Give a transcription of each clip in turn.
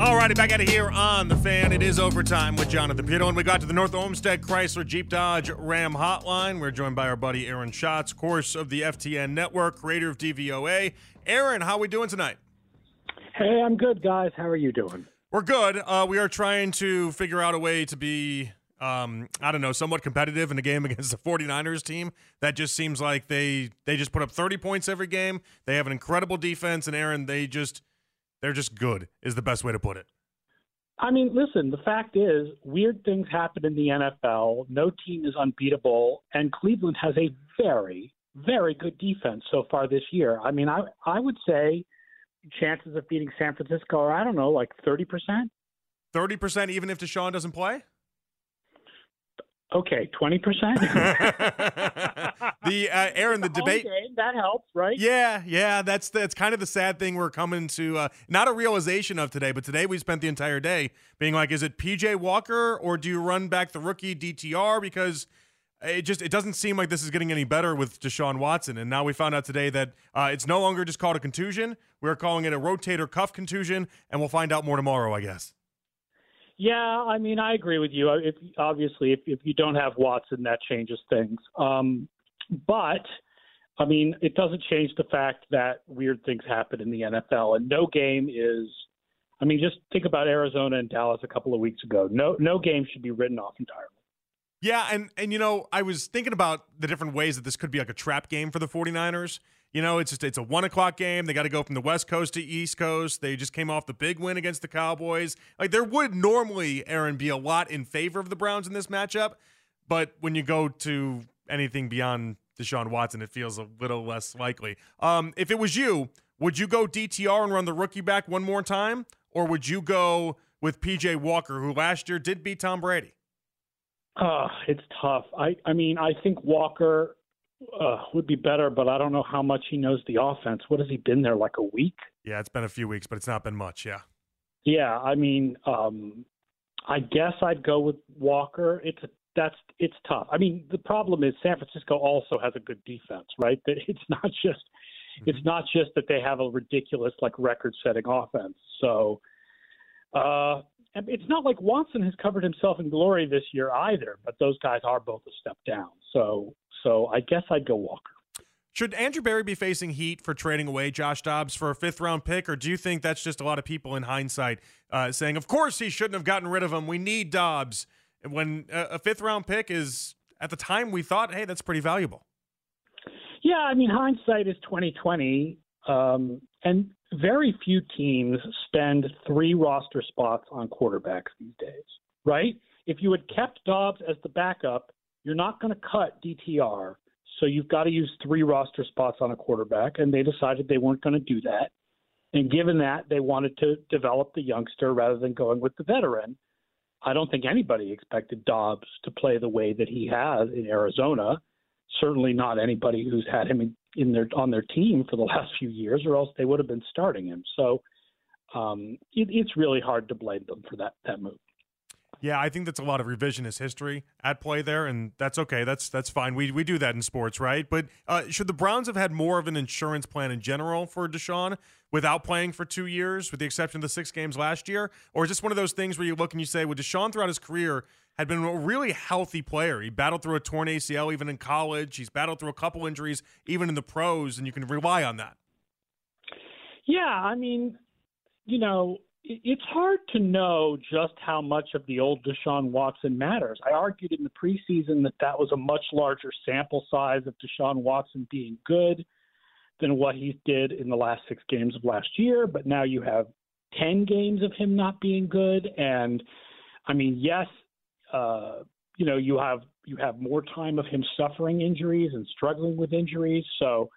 All righty, back out of here on the fan. It is overtime with Jonathan Peterlin. and we got to the North Olmsted Chrysler Jeep Dodge Ram Hotline. We're joined by our buddy Aaron Schatz, course of the FTN Network, creator of DVOA. Aaron, how are we doing tonight? Hey, I'm good, guys. How are you doing? We're good. Uh, we are trying to figure out a way to be, um, I don't know, somewhat competitive in a game against the 49ers team. That just seems like they they just put up 30 points every game. They have an incredible defense, and Aaron, they just they're just good, is the best way to put it. I mean, listen, the fact is, weird things happen in the NFL. No team is unbeatable, and Cleveland has a very, very good defense so far this year. I mean, I I would say chances of beating San Francisco are, I don't know, like 30%. 30% even if Deshaun doesn't play? Okay, twenty percent. the uh, Aaron, the debate game, that helps, right? Yeah, yeah. That's that's kind of the sad thing we're coming to. Uh, not a realization of today, but today we spent the entire day being like, is it PJ Walker or do you run back the rookie DTR because it just it doesn't seem like this is getting any better with Deshaun Watson. And now we found out today that uh, it's no longer just called a contusion. We're calling it a rotator cuff contusion, and we'll find out more tomorrow, I guess. Yeah, I mean, I agree with you. If, obviously, if, if you don't have Watson, that changes things. Um, but I mean, it doesn't change the fact that weird things happen in the NFL, and no game is. I mean, just think about Arizona and Dallas a couple of weeks ago. No, no game should be written off entirely. Yeah, and and you know, I was thinking about the different ways that this could be like a trap game for the 49ers. You know, it's just it's a one o'clock game. They got to go from the West Coast to East Coast. They just came off the big win against the Cowboys. Like there would normally, Aaron, be a lot in favor of the Browns in this matchup, but when you go to anything beyond Deshaun Watson, it feels a little less likely. Um, if it was you, would you go DTR and run the rookie back one more time, or would you go with PJ Walker, who last year did beat Tom Brady? Uh, it's tough. I, I mean, I think Walker uh, would be better, but I don't know how much he knows the offense. What has he been there like a week? Yeah, it's been a few weeks, but it's not been much. Yeah. Yeah, I mean, um, I guess I'd go with Walker. It's a, that's it's tough. I mean, the problem is San Francisco also has a good defense, right? That it's not just mm-hmm. it's not just that they have a ridiculous like record-setting offense. So, uh, it's not like Watson has covered himself in glory this year either, but those guys are both a step down. So so I guess I'd go Walker. Should Andrew Berry be facing heat for trading away Josh Dobbs for a fifth round pick, or do you think that's just a lot of people in hindsight uh, saying, of course he shouldn't have gotten rid of him? We need Dobbs. When a fifth round pick is, at the time, we thought, hey, that's pretty valuable. Yeah, I mean, hindsight is 2020. Um, and very few teams spend three roster spots on quarterbacks these days, right? If you had kept Dobbs as the backup, you're not going to cut DTR. So you've got to use three roster spots on a quarterback, and they decided they weren't going to do that. And given that, they wanted to develop the youngster rather than going with the veteran. I don't think anybody expected Dobbs to play the way that he has in Arizona. Certainly not anybody who's had him in, their on their team for the last few years, or else they would have been starting him. So um, it, it's really hard to blame them for that that move. Yeah, I think that's a lot of revisionist history at play there, and that's okay. That's that's fine. We we do that in sports, right? But uh, should the Browns have had more of an insurance plan in general for Deshaun without playing for two years, with the exception of the six games last year, or is this one of those things where you look and you say, well, Deshaun throughout his career had been a really healthy player. He battled through a torn ACL even in college. He's battled through a couple injuries even in the pros, and you can rely on that. Yeah, I mean, you know, it's hard to know just how much of the old Deshaun Watson matters. I argued in the preseason that that was a much larger sample size of Deshaun Watson being good than what he did in the last six games of last year. But now you have 10 games of him not being good. And I mean, yes, uh, you know, you have you have more time of him suffering injuries and struggling with injuries. So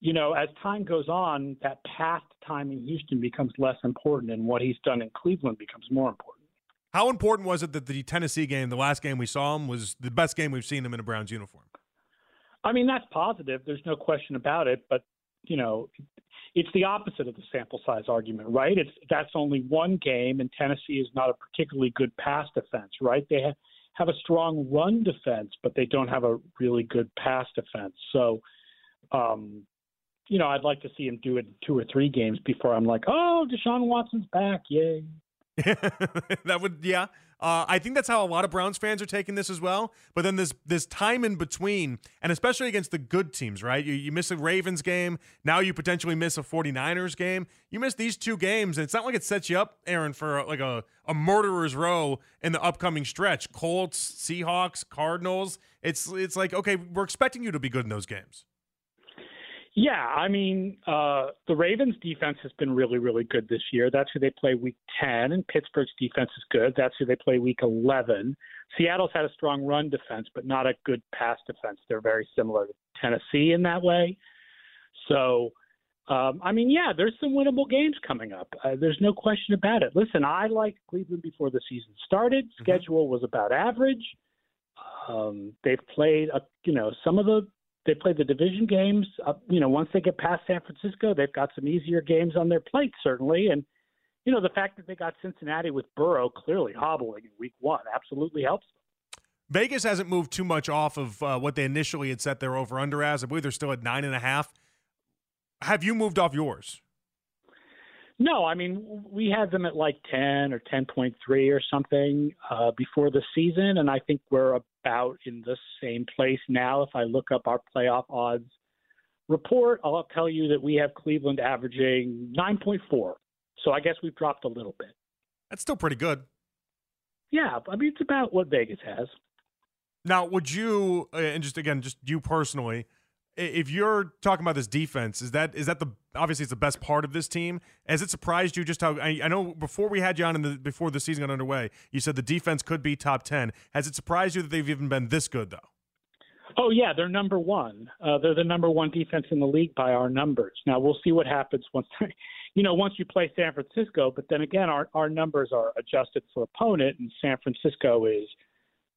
you know, as time goes on, that past time in Houston becomes less important, and what he's done in Cleveland becomes more important. How important was it that the Tennessee game, the last game we saw him, was the best game we've seen him in a Browns uniform? I mean, that's positive. There's no question about it. But you know, it's the opposite of the sample size argument, right? It's that's only one game, and Tennessee is not a particularly good pass defense, right? They have, have a strong run defense, but they don't have a really good pass defense. So, um, you know, I'd like to see him do it two or three games before I'm like, oh, Deshaun Watson's back, yay. that would, yeah. Uh, I think that's how a lot of Browns fans are taking this as well. But then there's this time in between, and especially against the good teams, right? You, you miss a Ravens game. Now you potentially miss a 49ers game. You miss these two games, and it's not like it sets you up, Aaron, for like a, a murderer's row in the upcoming stretch. Colts, Seahawks, Cardinals. It's it's like, okay, we're expecting you to be good in those games. Yeah, I mean, uh, the Ravens' defense has been really, really good this year. That's who they play week 10, and Pittsburgh's defense is good. That's who they play week 11. Seattle's had a strong run defense, but not a good pass defense. They're very similar to Tennessee in that way. So, um, I mean, yeah, there's some winnable games coming up. Uh, there's no question about it. Listen, I liked Cleveland before the season started. Mm-hmm. Schedule was about average. Um, they've played, a, you know, some of the they play the division games. Uh, you know, once they get past San Francisco, they've got some easier games on their plate, certainly. And you know, the fact that they got Cincinnati with Burrow clearly hobbling in Week One absolutely helps them. Vegas hasn't moved too much off of uh, what they initially had set their over under as. I believe they're still at nine and a half. Have you moved off yours? No, I mean we had them at like ten or ten point three or something uh, before the season, and I think we're about in the same place now. If I look up our playoff odds report, I'll tell you that we have Cleveland averaging nine point four. So I guess we've dropped a little bit. That's still pretty good. Yeah, I mean it's about what Vegas has. Now, would you, uh, and just again, just you personally, if you're talking about this defense, is that is that the obviously it's the best part of this team? Has it surprised you just how I, I, know before we had you on in the before the season got underway, you said the defense could be top ten. Has it surprised you that they've even been this good though? Oh yeah, they're number one. Uh, they're the number one defense in the league by our numbers. Now we'll see what happens once, you know, once you play San Francisco. But then again, our our numbers are adjusted for opponent, and San Francisco is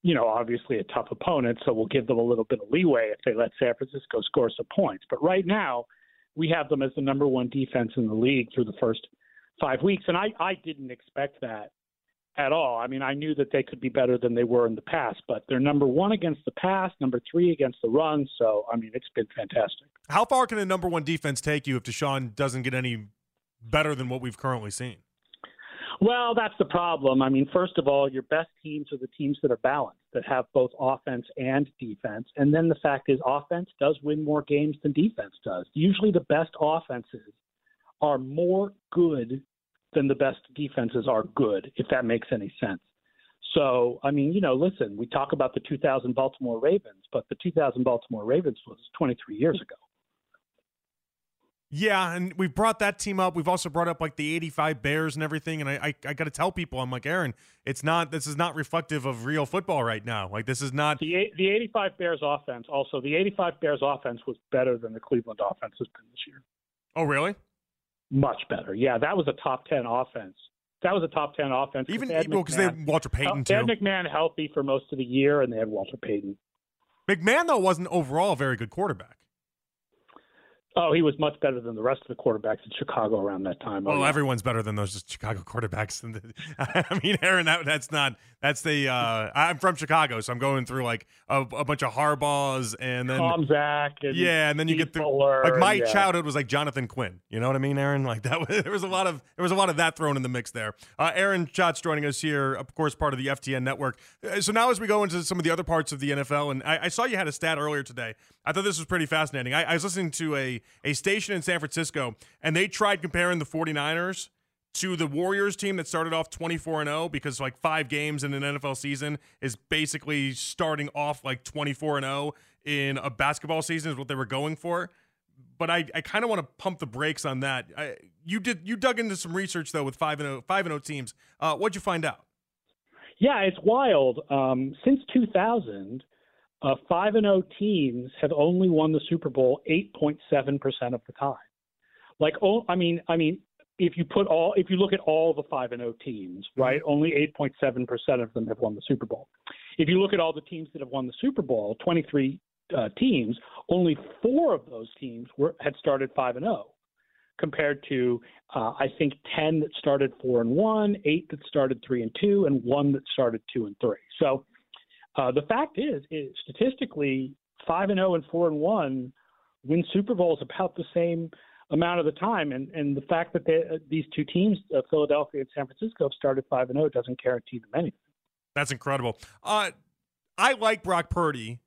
you know, obviously a tough opponent, so we'll give them a little bit of leeway if they let San Francisco score some points. But right now, we have them as the number one defense in the league through the first five weeks, and I, I didn't expect that at all. I mean, I knew that they could be better than they were in the past, but they're number one against the pass, number three against the run. So, I mean, it's been fantastic. How far can a number one defense take you if Deshaun doesn't get any better than what we've currently seen? Well, that's the problem. I mean, first of all, your best teams are the teams that are balanced, that have both offense and defense. And then the fact is, offense does win more games than defense does. Usually, the best offenses are more good than the best defenses are good, if that makes any sense. So, I mean, you know, listen, we talk about the 2000 Baltimore Ravens, but the 2000 Baltimore Ravens was 23 years ago. Yeah, and we've brought that team up. We've also brought up like the 85 Bears and everything. And I, I, I got to tell people, I'm like, Aaron, it's not, this is not reflective of real football right now. Like, this is not. The, the 85 Bears offense, also, the 85 Bears offense was better than the Cleveland offense has been this year. Oh, really? Much better. Yeah, that was a top 10 offense. That was a top 10 offense. Even because they had Walter Payton, too. They had McMahon healthy for most of the year, and they had Walter Payton. McMahon, though, wasn't overall a very good quarterback. Oh, he was much better than the rest of the quarterbacks in Chicago around that time. Well, oh, yeah. everyone's better than those Chicago quarterbacks. I mean, Aaron, that, that's not that's the. Uh, I'm from Chicago, so I'm going through like a, a bunch of Harbaughs and then Tom Zach. And yeah, and then you get through like my yeah. childhood was like Jonathan Quinn. You know what I mean, Aaron? Like that. Was, there was a lot of there was a lot of that thrown in the mix there. Uh, Aaron Schatz joining us here, of course, part of the FTN network. Uh, so now as we go into some of the other parts of the NFL, and I, I saw you had a stat earlier today. I thought this was pretty fascinating. I, I was listening to a a station in San Francisco, and they tried comparing the 49ers to the Warriors team that started off 24 and 0 because like 5 games in an NFL season is basically starting off like 24 and 0 in a basketball season is what they were going for. But I, I kind of want to pump the brakes on that. I, you did you dug into some research though with 5 and 0 5 and 0 teams. Uh, what'd you find out? Yeah, it's wild. Um, since 2000, uh, five and zero teams have only won the Super Bowl eight point seven percent of the time. Like, oh, I mean, I mean, if you put all, if you look at all the five and zero teams, mm-hmm. right, only eight point seven percent of them have won the Super Bowl. If you look at all the teams that have won the Super Bowl, twenty three uh, teams, only four of those teams were had started five and zero, compared to uh, I think ten that started four and one, eight that started three and two, and one that started two and three. So uh, the fact is, is statistically, five and zero oh and four and one win Super Bowls about the same amount of the time. And and the fact that they, uh, these two teams, uh, Philadelphia and San Francisco, have started five and zero doesn't guarantee them anything. That's incredible. Uh, I like Brock Purdy.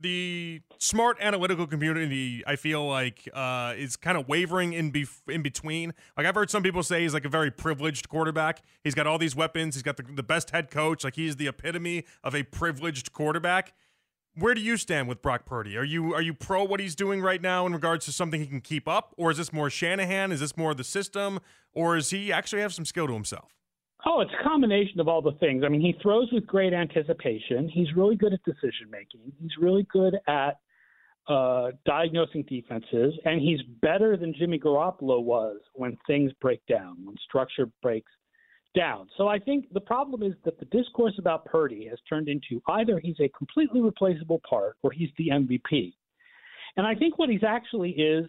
The smart analytical community, I feel like, uh, is kind of wavering in be- in between. Like I've heard some people say he's like a very privileged quarterback. He's got all these weapons. He's got the, the best head coach. Like he's the epitome of a privileged quarterback. Where do you stand with Brock Purdy? Are you are you pro what he's doing right now in regards to something he can keep up, or is this more Shanahan? Is this more the system, or is he actually have some skill to himself? Oh, it's a combination of all the things. I mean, he throws with great anticipation. He's really good at decision making. He's really good at uh, diagnosing defenses, and he's better than Jimmy Garoppolo was when things break down, when structure breaks down. So I think the problem is that the discourse about Purdy has turned into either he's a completely replaceable part or he's the MVP. And I think what he's actually is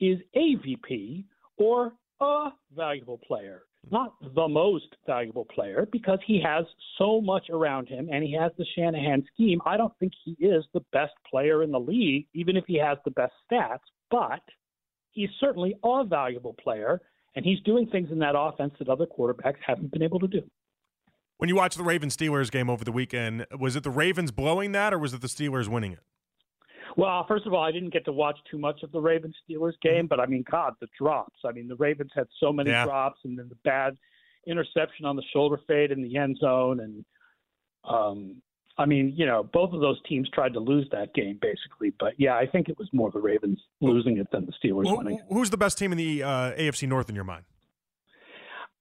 is a VP or a valuable player, not the most valuable player because he has so much around him and he has the Shanahan scheme. I don't think he is the best player in the league, even if he has the best stats, but he's certainly a valuable player and he's doing things in that offense that other quarterbacks haven't been able to do. When you watch the Ravens Steelers game over the weekend, was it the Ravens blowing that or was it the Steelers winning it? Well, first of all, I didn't get to watch too much of the Ravens Steelers game, but I mean, God, the drops. I mean, the Ravens had so many yeah. drops, and then the bad interception on the shoulder fade in the end zone, and um, I mean, you know, both of those teams tried to lose that game basically, but yeah, I think it was more the Ravens losing it than the Steelers Who, winning. Who's the best team in the uh, AFC North in your mind?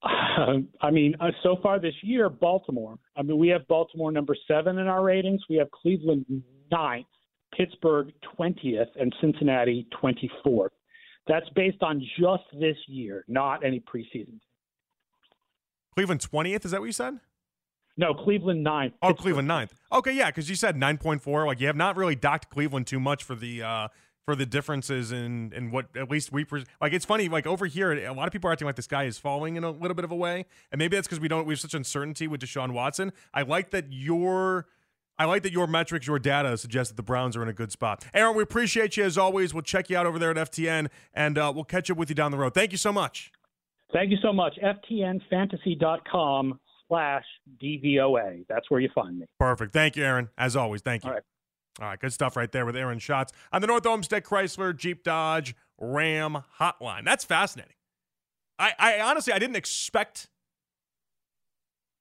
Uh, I mean, uh, so far this year, Baltimore. I mean, we have Baltimore number seven in our ratings. We have Cleveland ninth, Pittsburgh twentieth, and Cincinnati twenty fourth. That's based on just this year, not any preseason. Cleveland twentieth. Is that what you said? No, Cleveland 9th. Oh, Cleveland 9th. Okay, yeah, because you said nine point four. Like you have not really docked Cleveland too much for the uh, for the differences in in what at least we pre- like. It's funny, like over here, a lot of people are acting like this guy is falling in a little bit of a way, and maybe that's because we don't we have such uncertainty with Deshaun Watson. I like that your I like that your metrics, your data suggest that the Browns are in a good spot. Aaron, we appreciate you as always. We'll check you out over there at FTN, and uh, we'll catch up with you down the road. Thank you so much. Thank you so mumuch. FTNFantasy.com slash DVOA. That's where you find me. Perfect. Thank you, Aaron. As always, thank you. All right. All right, good stuff right there with Aaron Schatz on the North Olmsted Chrysler Jeep Dodge Ram hotline. That's fascinating. I, I honestly I didn't expect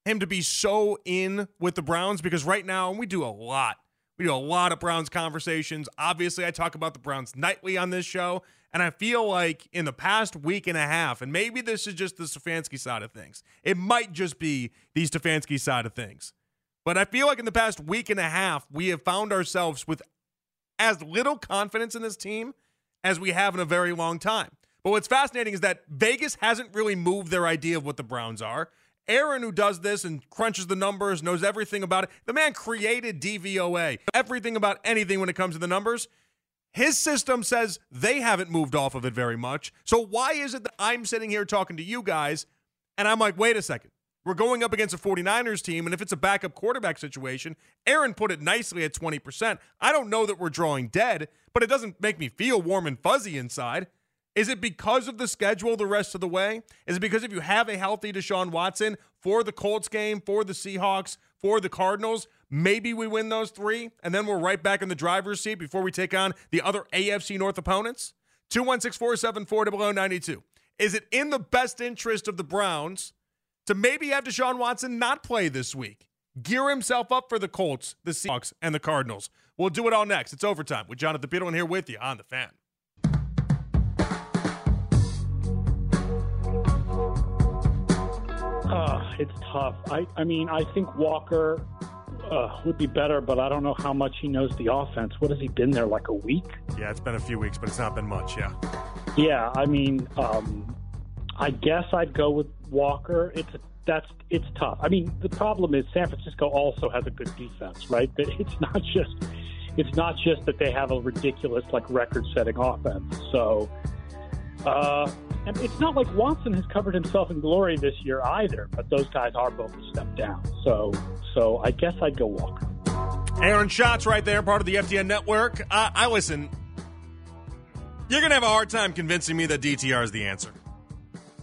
him to be so in with the Browns because right now we do a lot. We do a lot of Browns conversations. Obviously, I talk about the Browns nightly on this show, and I feel like in the past week and a half, and maybe this is just the Stefanski side of things, it might just be the Stefanski side of things. But I feel like in the past week and a half, we have found ourselves with as little confidence in this team as we have in a very long time. But what's fascinating is that Vegas hasn't really moved their idea of what the Browns are. Aaron, who does this and crunches the numbers, knows everything about it. The man created DVOA, everything about anything when it comes to the numbers. His system says they haven't moved off of it very much. So why is it that I'm sitting here talking to you guys and I'm like, wait a second. We're going up against a 49ers team, and if it's a backup quarterback situation, Aaron put it nicely at 20%. I don't know that we're drawing dead, but it doesn't make me feel warm and fuzzy inside. Is it because of the schedule the rest of the way? Is it because if you have a healthy Deshaun Watson for the Colts game, for the Seahawks, for the Cardinals, maybe we win those three, and then we're right back in the driver's seat before we take on the other AFC North opponents? 216 474 0092. Is it in the best interest of the Browns to maybe have Deshaun Watson not play this week? Gear himself up for the Colts, the Seahawks, and the Cardinals. We'll do it all next. It's overtime with Jonathan Peterlin here with you on the fan. Uh, it's tough. I, I mean, I think Walker uh, would be better, but I don't know how much he knows the offense. What has he been there like a week? Yeah, it's been a few weeks, but it's not been much. Yeah. Yeah, I mean, um, I guess I'd go with Walker. It's a, that's it's tough. I mean, the problem is San Francisco also has a good defense, right? That it's not just it's not just that they have a ridiculous like record-setting offense. So. Uh, and it's not like Watson has covered himself in glory this year either, but those guys are both a step down. So, so I guess I'd go Walker. Aaron Schatz right there, part of the FTN network. I listen. You're going to have a hard time convincing me that DTR is the answer.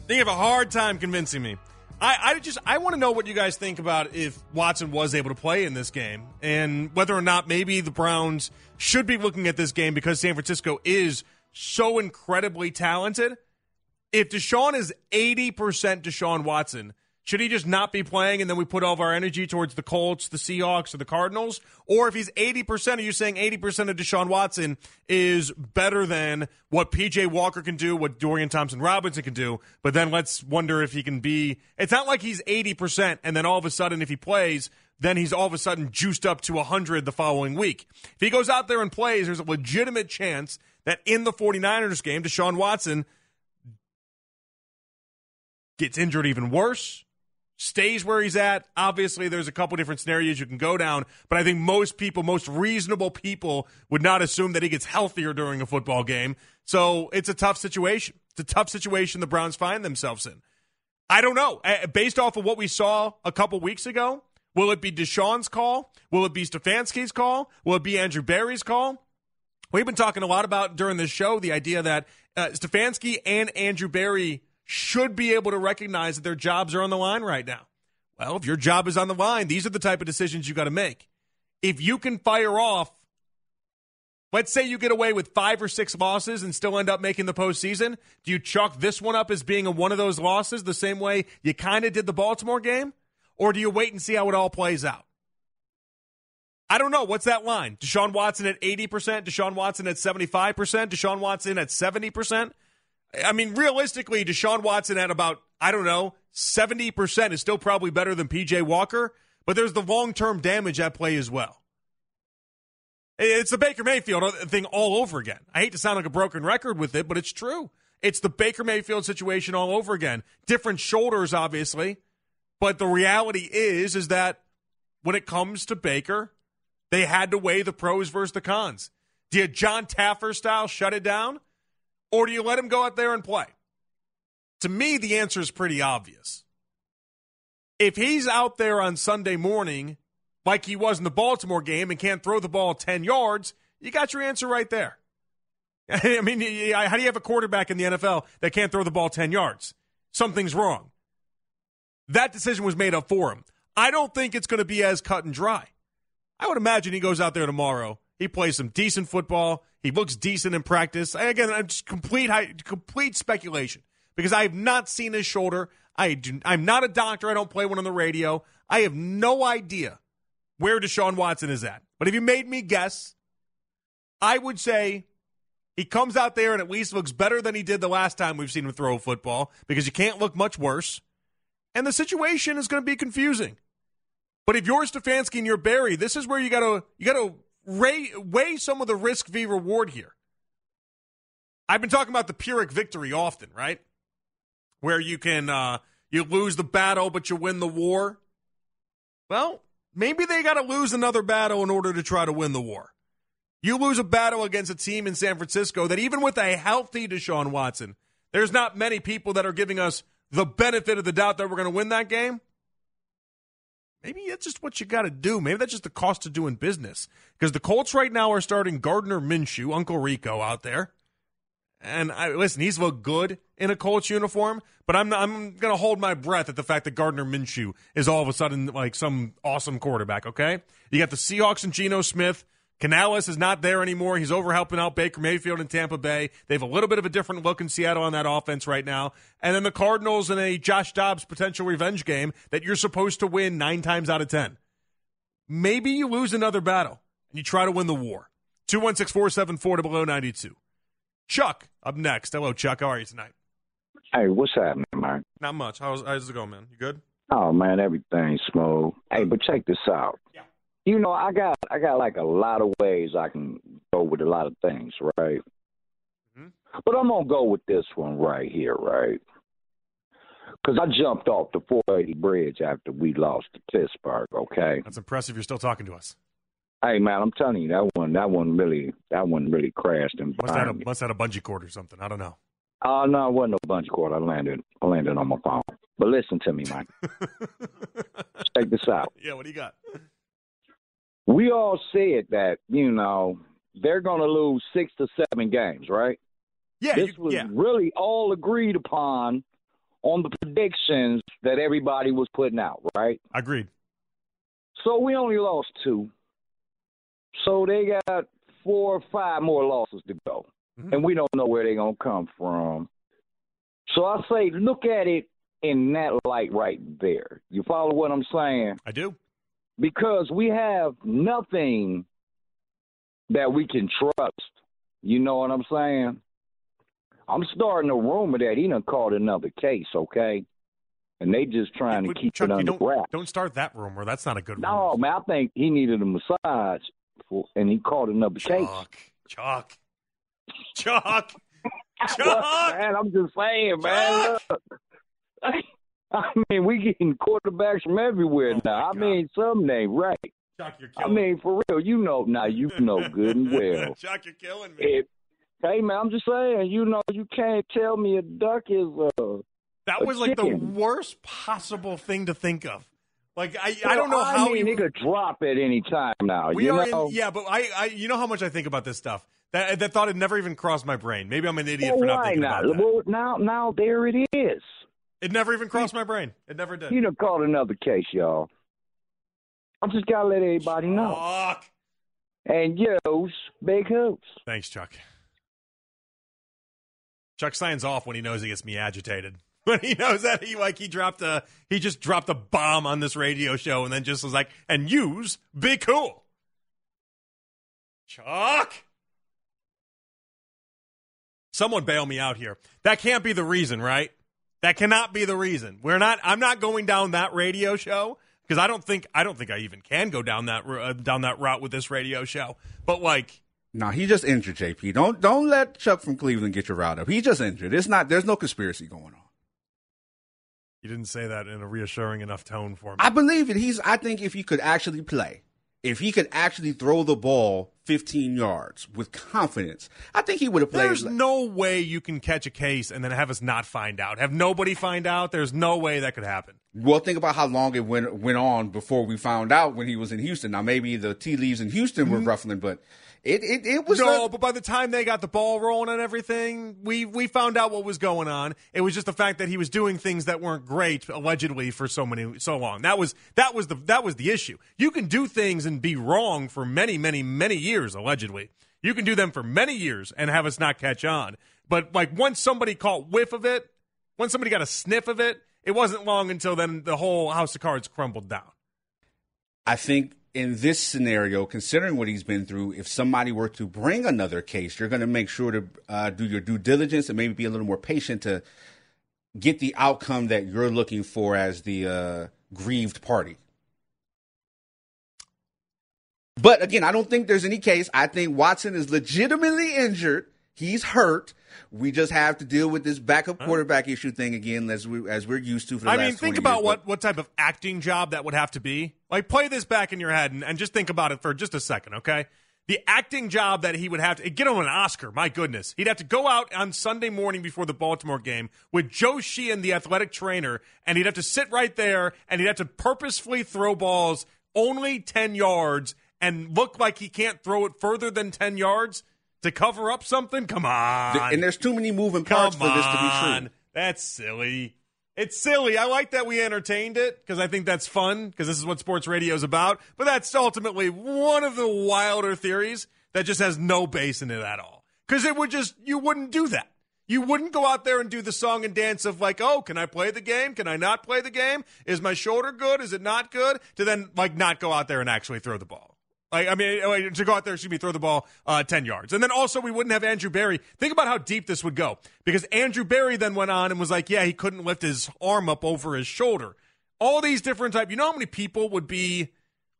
You have a hard time convincing me. I, I just I want to know what you guys think about if Watson was able to play in this game and whether or not maybe the Browns should be looking at this game because San Francisco is so incredibly talented. If Deshaun is 80% Deshaun Watson, should he just not be playing and then we put all of our energy towards the Colts, the Seahawks, or the Cardinals? Or if he's 80%, are you saying 80% of Deshaun Watson is better than what PJ Walker can do, what Dorian Thompson Robinson can do? But then let's wonder if he can be. It's not like he's 80% and then all of a sudden, if he plays, then he's all of a sudden juiced up to 100 the following week. If he goes out there and plays, there's a legitimate chance that in the 49ers game, Deshaun Watson gets injured even worse stays where he's at. Obviously, there's a couple different scenarios you can go down, but I think most people, most reasonable people, would not assume that he gets healthier during a football game. So it's a tough situation. It's a tough situation the Browns find themselves in. I don't know. Based off of what we saw a couple weeks ago, will it be Deshaun's call? Will it be Stefanski's call? Will it be Andrew Berry's call? We've been talking a lot about during this show the idea that uh, Stefanski and Andrew Berry should be able to recognize that their jobs are on the line right now. Well, if your job is on the line, these are the type of decisions you got to make. If you can fire off, let's say you get away with five or six losses and still end up making the postseason, do you chalk this one up as being a, one of those losses the same way you kind of did the Baltimore game? Or do you wait and see how it all plays out? I don't know. What's that line? Deshaun Watson at 80%, Deshaun Watson at 75%, Deshaun Watson at 70%? I mean, realistically, Deshaun Watson at about, I don't know, 70% is still probably better than PJ Walker, but there's the long term damage at play as well. It's the Baker Mayfield thing all over again. I hate to sound like a broken record with it, but it's true. It's the Baker Mayfield situation all over again. Different shoulders, obviously, but the reality is, is that when it comes to Baker, they had to weigh the pros versus the cons. Did Jon Taffer style shut it down? Or do you let him go out there and play? To me, the answer is pretty obvious. If he's out there on Sunday morning, like he was in the Baltimore game, and can't throw the ball 10 yards, you got your answer right there. I mean, how do you have a quarterback in the NFL that can't throw the ball 10 yards? Something's wrong. That decision was made up for him. I don't think it's going to be as cut and dry. I would imagine he goes out there tomorrow. He plays some decent football. He looks decent in practice. Again, I'm just complete complete speculation because I have not seen his shoulder. I do, I'm not a doctor. I don't play one on the radio. I have no idea where Deshaun Watson is at. But if you made me guess, I would say he comes out there and at least looks better than he did the last time we've seen him throw a football because you can't look much worse. And the situation is going to be confusing. But if you're Stefanski and you're Berry, this is where you got to you got to weigh, weigh some of the risk v reward here. I've been talking about the Pyrrhic victory often, right? Where you can uh, you lose the battle, but you win the war. Well, maybe they got to lose another battle in order to try to win the war. You lose a battle against a team in San Francisco that even with a healthy Deshaun Watson, there's not many people that are giving us the benefit of the doubt that we're going to win that game. Maybe that's just what you got to do. Maybe that's just the cost of doing business. Because the Colts right now are starting Gardner Minshew, Uncle Rico, out there. And I, listen, he's looked good in a Colts uniform, but I'm I'm going to hold my breath at the fact that Gardner Minshew is all of a sudden like some awesome quarterback. Okay, you got the Seahawks and Geno Smith. Canales is not there anymore. He's over helping out Baker Mayfield in Tampa Bay. They have a little bit of a different look in Seattle on that offense right now. And then the Cardinals in a Josh Dobbs potential revenge game that you're supposed to win nine times out of 10. Maybe you lose another battle and you try to win the war. 216 474 below 92. Chuck up next. Hello, Chuck. How are you tonight? Hey, what's happening, man? Not much. How's, how's it going, man? You good? Oh, man, everything's smooth. Hey, but check this out. Yeah. You know, I got I got like a lot of ways I can go with a lot of things, right? Mm-hmm. But I'm gonna go with this one right here, right? Because I jumped off the 480 bridge after we lost to Pittsburgh. Okay, that's impressive. You're still talking to us. Hey man, I'm telling you that one, that one really, that one really crashed and must have, a, must have a bungee cord or something. I don't know. Oh uh, no, it wasn't no bungee cord. I landed, I landed on my phone. But listen to me, Mike. Check this out. Yeah, what do you got? We all said that, you know, they're going to lose six to seven games, right? Yeah, this you- was yeah. really all agreed upon on the predictions that everybody was putting out, right? Agreed. So we only lost two. So they got four or five more losses to go. Mhm. And we don't know where they're going to come from. So I say, look at it in that light right there. You follow what I'm saying? I do. Because we have nothing that we can trust. You know what I'm saying? I'm starting a rumor that he done caught another case, okay? And they just trying But, to keep Chuck, it under don't, wraps. don't start that rumor. That's not a good No, rumor. man, I think he needed a massage, for, and he caught another case. Chuck. Chuck. Chuck. Chuck. man, I'm just saying, man. I mean, we getting quarterbacks from everywhere Oh, now. I mean, some ain't right. Chuck, you're I mean, for real, you know, now you know good and well. Chuck, you're killing me. Hey, man, I'm just saying, you know, you can't tell me a duck is uh. That a was like the worst possible thing to think of. Like I, I don't know Well, how I mean, you it could drop at any time now. We you are know? in, yeah, but I, I, you know how much I think about this stuff. That that thought had never even crossed my brain. Maybe I'm an idiot Well, for not thinking not? about that. Well, now, now there it is. It never even crossed my brain. It never did. You done caught another case, y'all. I'm just gotta let everybody know. Fuck. And yo's big hoops. Thanks, Chuck. Chuck signs off when he knows he gets me agitated. When he knows that he like he dropped a he just dropped a bomb on this radio show and then just was like, and use be cool. Chuck. Someone bail me out here. That can't be the reason, right? That cannot be the reason. We're not. I'm not going down that radio show because I don't think I don't think I even can go down that uh, down that route with this radio show. But like, No, he just injured JP. Don't don't let Chuck from Cleveland get your route up. He just injured. It's not. There's no conspiracy going on. You didn't say that in a reassuring enough tone for me. I believe it. He's. I think if he could actually play, if he could actually throw the ball 15 yards with confidence, I think he would have played. There's no way you can catch a case and then have us not find out. Have nobody find out? There's no way that could happen. Well, think about how long it went went on before we found out when he was in Houston. Now maybe the tea leaves in Houston were mm-hmm. ruffling, but it it, it was no, a- but by the time they got the ball rolling and everything, we we found out what was going on. It was just the fact that he was doing things that weren't great allegedly for so many so long. That was that was the that was the issue. You can do things and be wrong for many many many years allegedly. You can do them for many years and have us not catch on. But like once somebody caught whiff of it, once somebody got a sniff of it, it wasn't long until then the whole house of cards crumbled down. I think in this scenario, considering what he's been through, if somebody were to bring another case, you're going to make sure to uh, do your due diligence and maybe be a little more patient to get the outcome that you're looking for as the uh, grieved party. But again, I don't think there's any case. I think Watson is legitimately injured. He's hurt. We just have to deal with this backup quarterback issue thing again, as we as we're used to for the I mean, think about years, what, but- what type of acting job that would have to be. Like, play this back in your head and, and just think about it for just a second, okay? The acting job that he would have to get him an Oscar, my goodness. He'd have to go out on Sunday morning before the Baltimore game with Joe Sheehan, the athletic trainer, and he'd have to sit right there and he'd have to purposefully throw balls only 10 yards and look like he can't throw it further than 10 yards to cover up something. Come on. and there's too many moving Come parts for this to be true. That's silly. It's silly. I like that we entertained it because I think that's fun because this is what sports radio is about. But that's ultimately one of the wilder theories that just has no base in it at all. Because it would just, you wouldn't do that. You wouldn't go out there and do the song and dance of like, oh, can I play the game? Can I not play the game? Is my shoulder good? Is it not good? To then like not go out there and actually throw the ball. Like, I mean, uh, to go out there, excuse me, throw the ball uh, 10 yards. And then also, we wouldn't have Andrew Berry. Think about how deep this would go. Because Andrew Berry then went on and was like, yeah, he couldn't lift his arm up over his shoulder. All these different type. You know how many people would be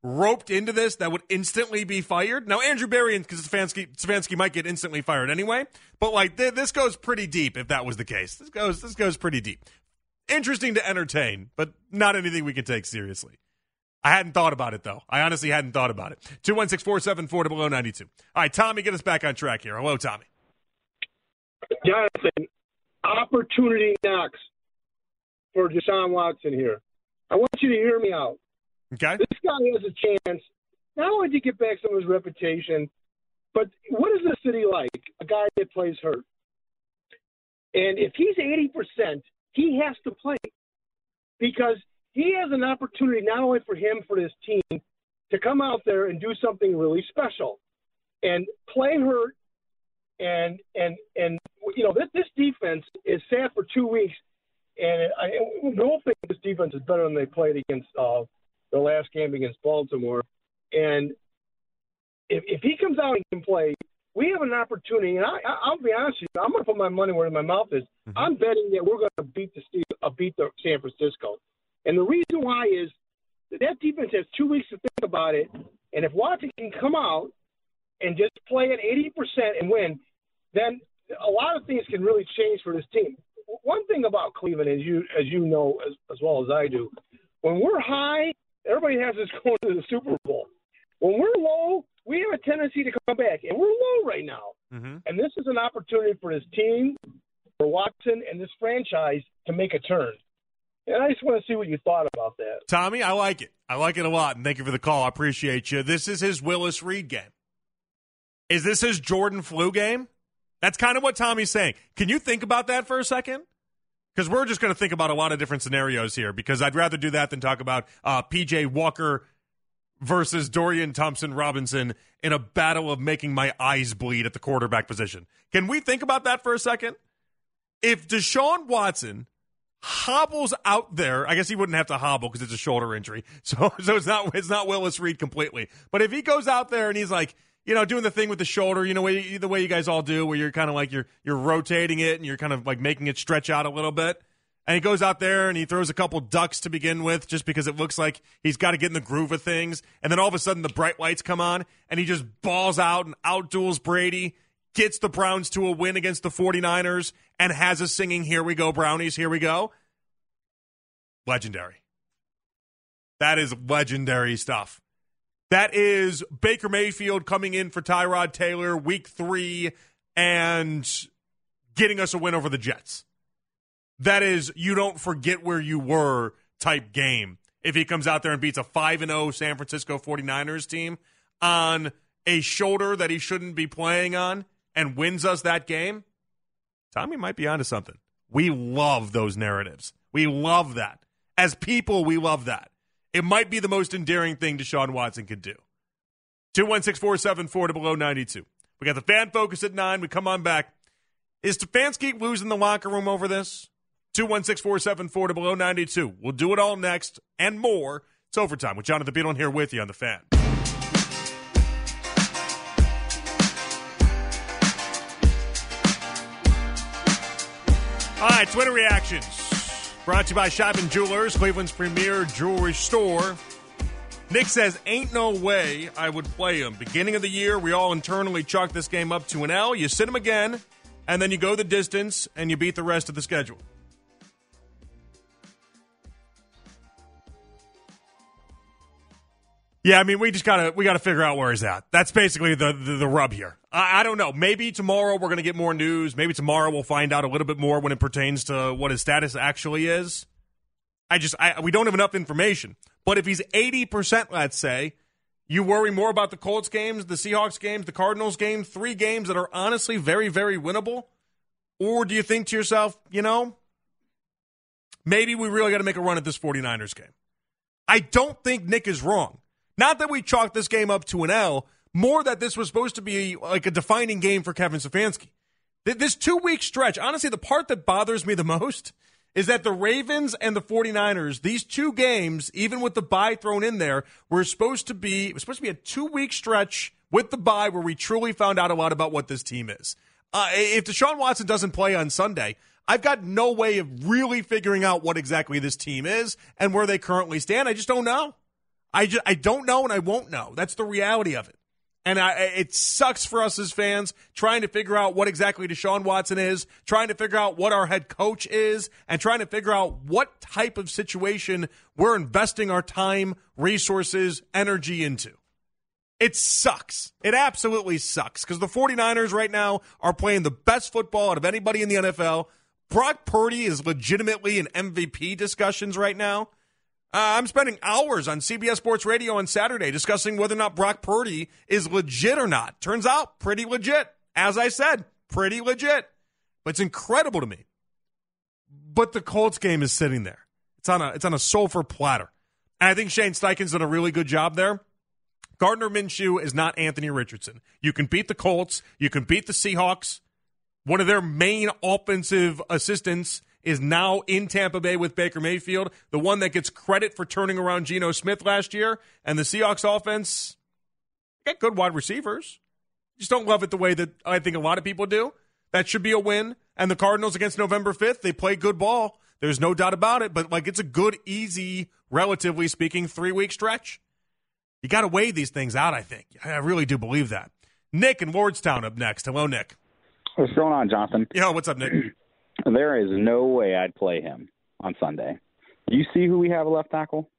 roped into this that would instantly be fired? Now, Andrew Berry and Stefanski, Stefanski might get instantly fired anyway. But like, th- this goes pretty deep if that was the case. This goes, this goes pretty deep. Interesting to entertain, but not anything we can take seriously. I hadn't thought about it though. I honestly hadn't thought about it. Two one six four seven four below oh ninety two. All right, Tommy, get us back on track here. Hello, Tommy. Jonathan, opportunity knocks for Deshaun Watson here. I want you to hear me out. Okay. This guy has a chance not only to get back some of his reputation, but what is the city like? A guy that plays hurt. And if he's 80%, he has to play because he has an opportunity not only for him, for his team, to come out there and do something really special and play hurt. And, and, and, you know, this, this defense is sat for two weeks. And I, don't think this defense is better than they played against uh, the last game against Baltimore. And if, if he comes out and can play, we have an opportunity, and I, I'll be honest with you, I'm going to put my money where my mouth is. Mm-hmm. I'm betting that we're going to beat the Steve, uh, beat the San Francisco, and the reason why is that, that defense has two weeks to think about it, and if Watson can come out and just play at 80% and win, then a lot of things can really change for this team. One thing about Cleveland, as you as you know as, as well as I do, when we're high, everybody has us going to the Super Bowl. When we're low, we have a tendency to come back, and we're low right now. Mm-hmm. And this is an opportunity for this team, for Watson, and this franchise to make a turn. And I just want to see what you thought about that. Tommy, I like it. I like it a lot, and thank you for the call. I appreciate you. This is his Willis Reed game. Is this his Jordan flu game? That's kind of what Tommy's saying. Can you think about that for a second? Because we're just going to think about a lot of different scenarios here. Because I'd rather do that than talk about uh, PJ Walker versus Dorian Thompson Robinson in a battle of making my eyes bleed at the quarterback position. Can we think about that for a second? If Deshaun Watson hobbles out there, I guess he wouldn't have to hobble because it's a shoulder injury. So so it's not it's not Willis Reed completely. But if he goes out there and he's like, you know, doing the thing with the shoulder, you know, the way you guys all do, where you're kind of like you're you're rotating it and you're kind of like making it stretch out a little bit and he goes out there and he throws a couple ducks to begin with just because it looks like he's got to get in the groove of things. And then all of a sudden the bright lights come on and he just balls out and outduels Brady, gets the Browns to a win against the 49ers, and has us singing, Here we go, Brownies, here we go. Legendary. That is legendary stuff. That is Baker Mayfield coming in for Tyrod Taylor week three and getting us a win over the Jets that is you don't forget where you were type game. If he comes out there and beats a 5 and 0 San Francisco 49ers team on a shoulder that he shouldn't be playing on and wins us that game, Tommy might be onto something. We love those narratives. We love that. As people, we love that. It might be the most endearing thing Deshaun Watson could do. 216 474 to below 92. We got the fan focus at 9. We come on back. Is Stefanski losing the locker room over this? 216 474 to below 92. We'll do it all next and more. It's overtime with Jonathan Peterlin here with you on the fan. All right, Twitter reactions. Brought to you by Shopin Jewelers, Cleveland's premier jewelry store. Nick says, Ain't no way I would play him. Beginning of the year, we all internally chalk this game up to an L. You sit him again, and then you go the distance and you beat the rest of the schedule. Yeah, I mean, we just gotta we gotta figure out where he's at. That's basically the the, the rub here. I, I, don't know. Maybe tomorrow we're gonna get more news. Maybe tomorrow we'll find out a little bit more when it pertains to what his status actually is. I just I, we don't have enough information. But if he's eighty percent, let's say, you worry more about the Colts games, the Seahawks games, the Cardinals game, three games that are honestly very very winnable, or do you think to yourself, you know, maybe we really got to make a run at this 49ers game? I don't think Nick is wrong. Not that we chalked this game up to an L, more that this was supposed to be like a defining game for Kevin Stefanski. This two week stretch, honestly, the part that bothers me the most is that the Ravens and the 49ers, these two games, even with the bye thrown in there, were supposed to be it was supposed to be a two week stretch with the bye where we truly found out a lot about what this team is. Uh, if Deshaun Watson doesn't play on Sunday, I've got no way of really figuring out what exactly this team is and where they currently stand. I just don't know. I just I don't know and I won't know. That's the reality of it. And I, it sucks for us as fans trying to figure out what exactly Deshaun Watson is, trying to figure out what our head coach is, and trying to figure out what type of situation we're investing our time, resources, energy into. It sucks. It absolutely sucks because the 49ers right now are playing the best football out of anybody in the NFL. Brock Purdy is legitimately in MVP discussions right now. Uh, I'm spending hours on CBS Sports Radio on Saturday discussing whether or not Brock Purdy is legit or not. Turns out, pretty legit. As I said, pretty legit. But it's incredible to me. But the Colts game is sitting there. It's on a it's on a sulfur platter. And I think Shane Steichen's done a really good job there. Gardner Minshew is not Anthony Richardson. You can beat the Colts, you can beat the Seahawks. One of their main offensive assistants is now in Tampa Bay with Baker Mayfield, the one that gets credit for turning around Geno Smith last year. And the Seahawks offense get good wide receivers. Just don't love it the way that I think a lot of people do. That should be a win. And the Cardinals against November 5th, they play good ball. There's no doubt about it. But like it's a good, easy, relatively speaking, three week stretch. You got to weigh these things out, I think. I really do believe that. Nick in Lordstown up next. Hello, Nick. What's going on, Jonathan? Yeah, what's up, Nick? there is no way I'd play him on Sunday. You see who we have a left tackle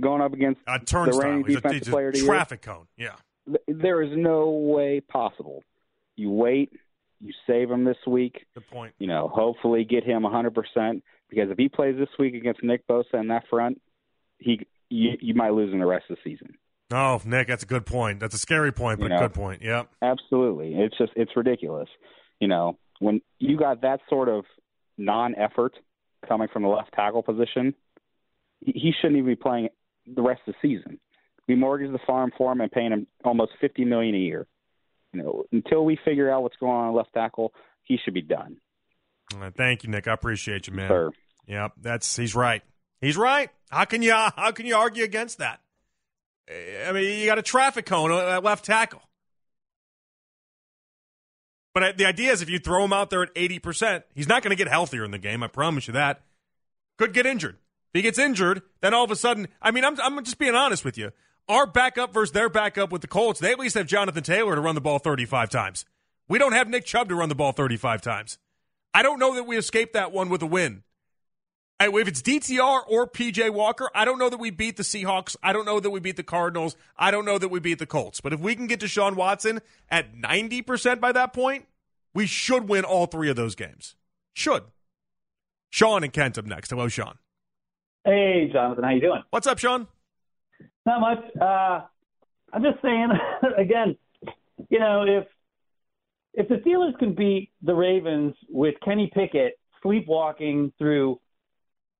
going up against uh, the reigning defensive a, player the traffic cone. Yeah. There is no way possible. You wait, you save him this week. Good point. You know, hopefully get him 100% because if he plays this week against Nick Bosa in that front, he you, you might lose in the rest of the season. Oh, Nick, that's a good point. That's a scary point, but You know? good point. Yep. Absolutely. It's just it's ridiculous. You know, when you got that sort of non-effort coming from the left tackle position, he shouldn't even be playing the rest of the season. We mortgage the farm for him and paying him almost fifty million a year. You know, until we figure out what's going on at left tackle, he should be done. Right, thank you, Nick. I appreciate you, man. Sir. Yep, that's he's right. He's right. How can you how can you argue against that? I mean, you got a traffic cone at left tackle. But the idea is if you throw him out there at 80%, he's not going to get healthier in the game. I promise you that. Could get injured. If he gets injured, then all of a sudden, I mean, I'm, I'm just being honest with you. Our backup versus their backup with the Colts, they at least have Jonathan Taylor to run the ball 35 times. We don't have Nick Chubb to run the ball 35 times. I don't know that we escape that one with a win. I- If it's DTR or PJ Walker, I don't know that we beat the Seahawks. I don't know that we beat the Cardinals. I don't know that we beat the Colts. But if we can get Deshaun Watson at 90% by that point, we should win all three of those games. Should. Sean and Kent up next. Hello, Sean. Hey, Jonathan, how you doing? What's up, Sean? Not much. Uh, I'm just saying again. You know, if if the Steelers can beat the Ravens with Kenny Pickett sleepwalking through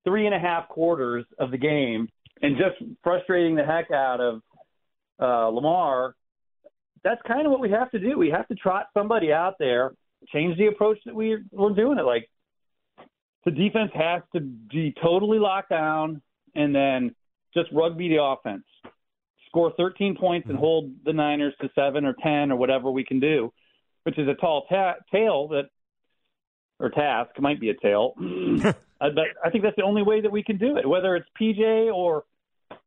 three and a half quarters of the game and just frustrating the heck out of uh, Lamar, that's kind of what we have to do. We have to trot somebody out there, change the approach that we we're doing it. Like the defense has to be totally locked down and then just rugby the offense. Score 13 points and hold the Niners to seven or 10 or whatever we can do, which is a tall ta- tail that, or task, might be a tail. uh, but I think that's the only way that we can do it, whether it's PJ or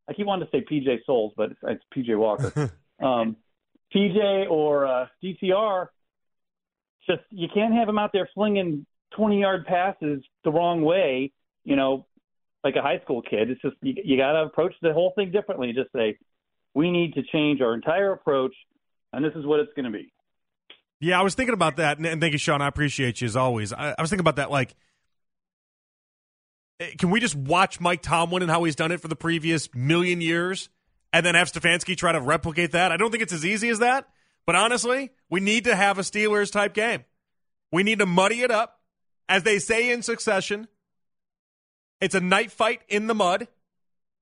I keep wanting to say PJ Soles, but it's, it's PJ Walker. um, PJ or uh, DTR, just you can't have him out there flinging 20 yard passes the wrong way, you know, like a high school kid. It's just you, you got to approach the whole thing differently. Just say, we need to change our entire approach, and this is what it's going to be. Yeah, I was thinking about that, and- and thank you, Sean. I appreciate you as always. I, I was thinking about that, like, eh, can we just watch Mike Tomlin and how he's done it for the previous million years, and then have Stefanski try to replicate that? I don't think it's as easy as that, but honestly, we need to have a Steelers type game. We need to muddy it up, as they say in succession. It's a night fight in the mud.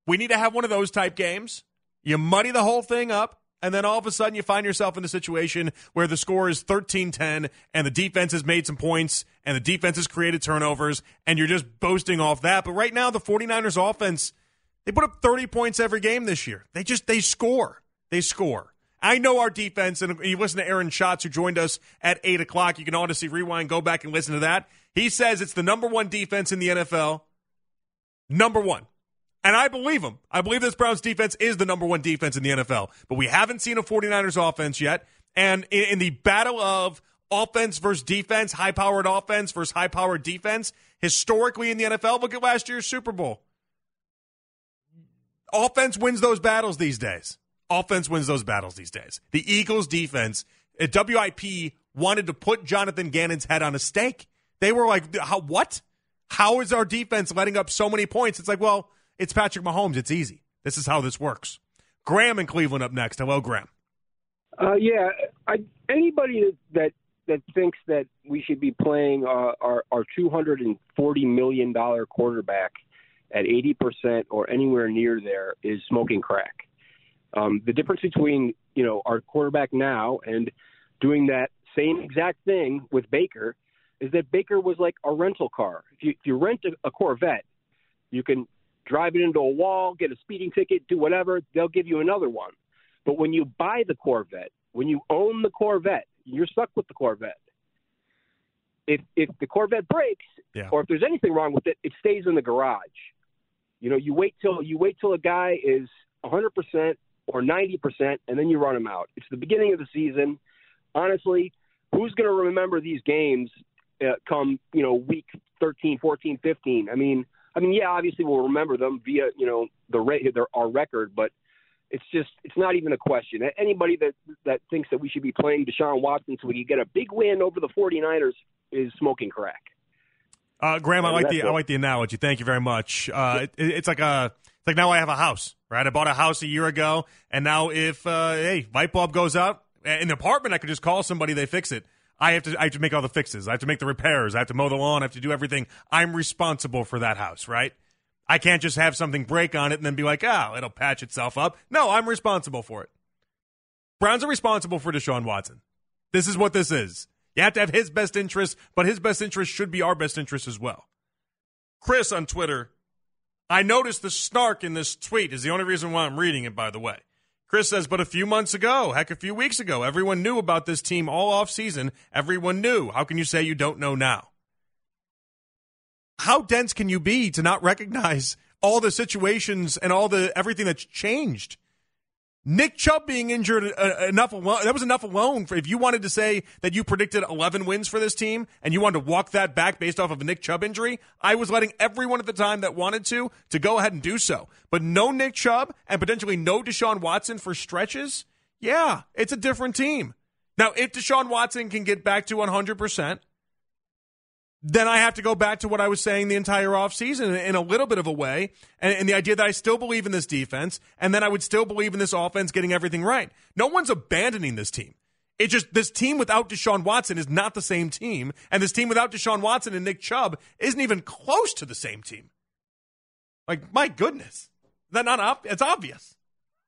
We need to have one of those type games. You muddy the whole thing up, and then all of a sudden you find yourself in a situation where the score is 13 10, and the defense has made some points, and the defense has created turnovers, and you're just boasting off that. But right now, the 49ers offense, they put up 30 points every game this year. They just, they score. They score. I know our defense, and you listen to Aaron Schatz, who joined us at 8 o'clock. You can honestly rewind, go back and listen to that. He says it's the number one defense in the NFL. Number one. And I believe him. I believe this Browns defense is the number one defense in the NFL. But we haven't seen a 49ers offense yet. And in, in the battle of offense versus defense, high powered offense versus high powered defense, historically in the NFL, look at last year's Super Bowl. Offense wins those battles these days. Offense wins those battles these days. The Eagles defense, uh, WIP wanted to put Jonathan Gannon's head on a stake. They were like, how, what? How is our defense letting up so many points? It's like, well, it's Patrick Mahomes. It's easy. This is how this works. Graham in Cleveland up next. Hello, Graham. Uh, yeah, I, anybody that that thinks that we should be playing uh, our our 240 million dollar quarterback at 80 percent or anywhere near there is smoking crack. Um, the difference between you know our quarterback now and doing that same exact thing with Baker is that Baker was like a rental car. If you, if you rent a, a Corvette, you can drive it into a wall, get a speeding ticket, do whatever. They'll give you another one. But when you buy the Corvette, when you own the Corvette, you're stuck with the Corvette. If if the Corvette breaks, Yeah. or if there's anything wrong with it, it stays in the garage. You know, you wait till you wait till a guy is 100% or 90%, and then you run him out. It's the beginning of the season. Honestly, who's going to remember these games uh, come you know week 13, 14, 15? I mean, I mean, yeah, obviously we'll remember them via you know the rate their our record, but it's just it's not even a question. Anybody that that thinks that we should be playing Deshaun Watson so we can get a big win over the 49ers is smoking crack. Uh, Graham, I like the I like the analogy. Thank you very much. Uh, it, it's like a it's like now I have a house, right? I bought a house a year ago, and now if uh, hey light bulb goes out in the apartment, I could just call somebody, they fix it. I have to I have to make all the fixes. I have to make the repairs. I have to mow the lawn. I have to do everything. I'm responsible for that house, right? I can't just have something break on it and then be like, oh, it'll patch itself up. No, I'm responsible for it. Browns are responsible for Deshaun Watson. This is what this is. You have to have his best interest, but his best interest should be our best interest as well. Chris on Twitter, I noticed the snark in this tweet is the only reason why I'm reading it, by the way. Chris says, but a few months ago, heck, a few weeks ago, everyone knew about this team all off season. Everyone knew. How can you say you don't know now? How dense can you be to not recognize all the situations and all the everything that's changed? Nick Chubb being injured uh, enough alone, that was enough alone for if you wanted to say that you predicted 11 wins for this team and you wanted to walk that back based off of a Nick Chubb injury, I was letting everyone at the time that wanted to to go ahead and do so. But no Nick Chubb and potentially no Deshaun Watson for stretches, yeah, it's a different team. Now, if Deshaun Watson can get back to 100%, then I have to go back to what I was saying the entire offseason in a little bit of a way, and, and the idea that I still believe in this defense, and then I would still believe in this offense getting everything right. No one's abandoning this team. It just this team without Deshaun Watson is not the same team, and this team without Deshaun Watson and Nick Chubb isn't even close to the same team. Like my goodness, that not ob- it's obvious.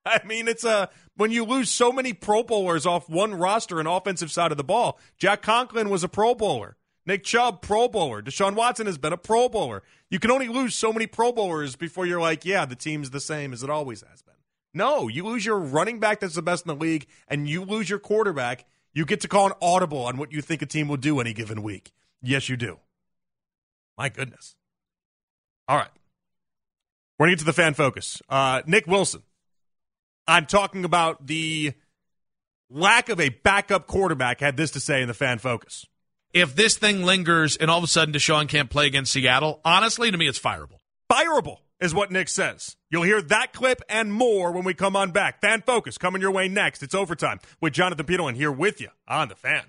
I mean, it's a when you lose so many Pro Bowlers off one roster and offensive side of the ball. Jack Conklin was a Pro Bowler. Nick Chubb, Pro Bowler. Deshaun Watson has been a Pro Bowler. You can only lose so many Pro Bowlers before you're like, yeah, the team's the same as it always has been. No, you lose your running back that's the best in the league, and you lose your quarterback. You get to call an audible on what you think a team will do any given week. Yes, you do. My goodness. All right. We're going to get to the fan focus. Uh, Nick Wilson. I'm talking about the lack of a backup quarterback, had this to say in the fan focus. If this thing lingers and all of a sudden Deshaun can't play against Seattle, honestly, to me, it's fireable. Fireable is what Nick says. You'll hear that clip and more when we come on back. Fan focus coming your way next. It's overtime with Jonathan Peterlin here with you on the fan.